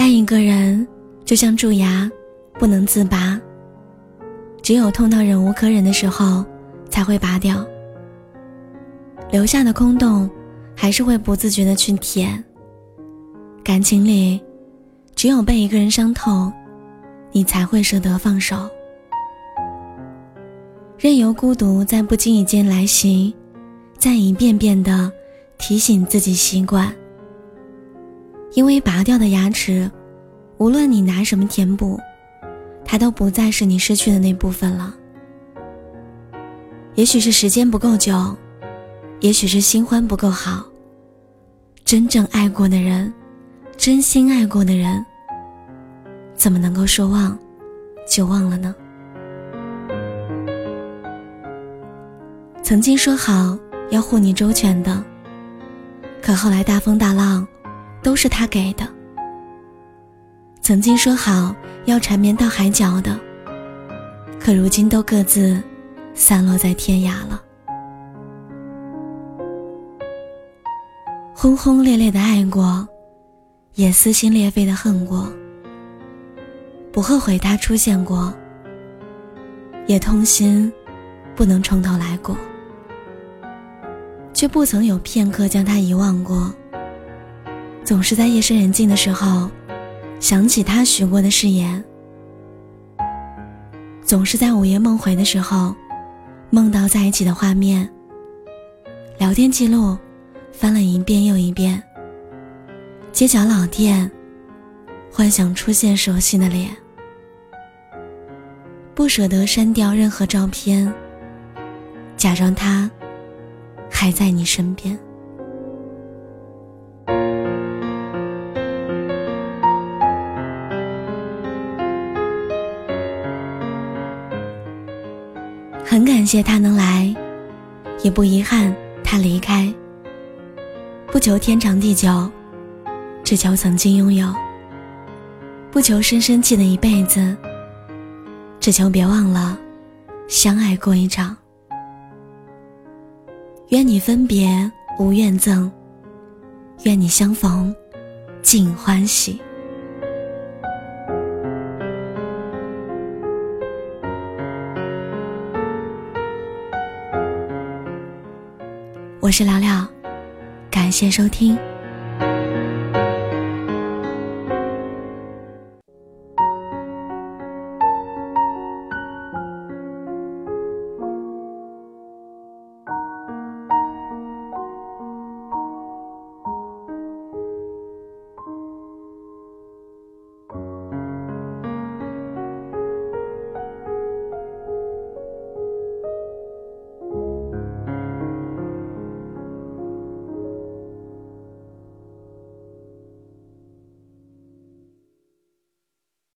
爱一个人就像蛀牙，不能自拔，只有痛到忍无可忍的时候才会拔掉。留下的空洞，还是会不自觉的去填。感情里，只有被一个人伤透，你才会舍得放手。任由孤独在不经意间来袭，再一遍遍的提醒自己习惯。因为拔掉的牙齿，无论你拿什么填补，它都不再是你失去的那部分了。也许是时间不够久。也许是新欢不够好。真正爱过的人，真心爱过的人，怎么能够说忘就忘了呢？曾经说好要护你周全的，可后来大风大浪都是他给的。曾经说好要缠绵到海角的，可如今都各自散落在天涯了。轰轰烈烈的爱过，也撕心裂肺的恨过。不后悔他出现过，也痛心不能从头来过。却不曾有片刻将他遗忘过。总是在夜深人静的时候，想起他许过的誓言。总是在午夜梦回的时候，梦到在一起的画面。聊天记录。翻了一遍又一遍，街角老店，幻想出现熟悉的脸，不舍得删掉任何照片，假装他还在你身边。很感谢他能来，也不遗憾他离开。不求天长地久，只求曾经拥有；不求深深记得一辈子，只求别忘了相爱过一场。愿你分别无怨憎，愿你相逢尽欢喜。我是聊聊。感谢收听。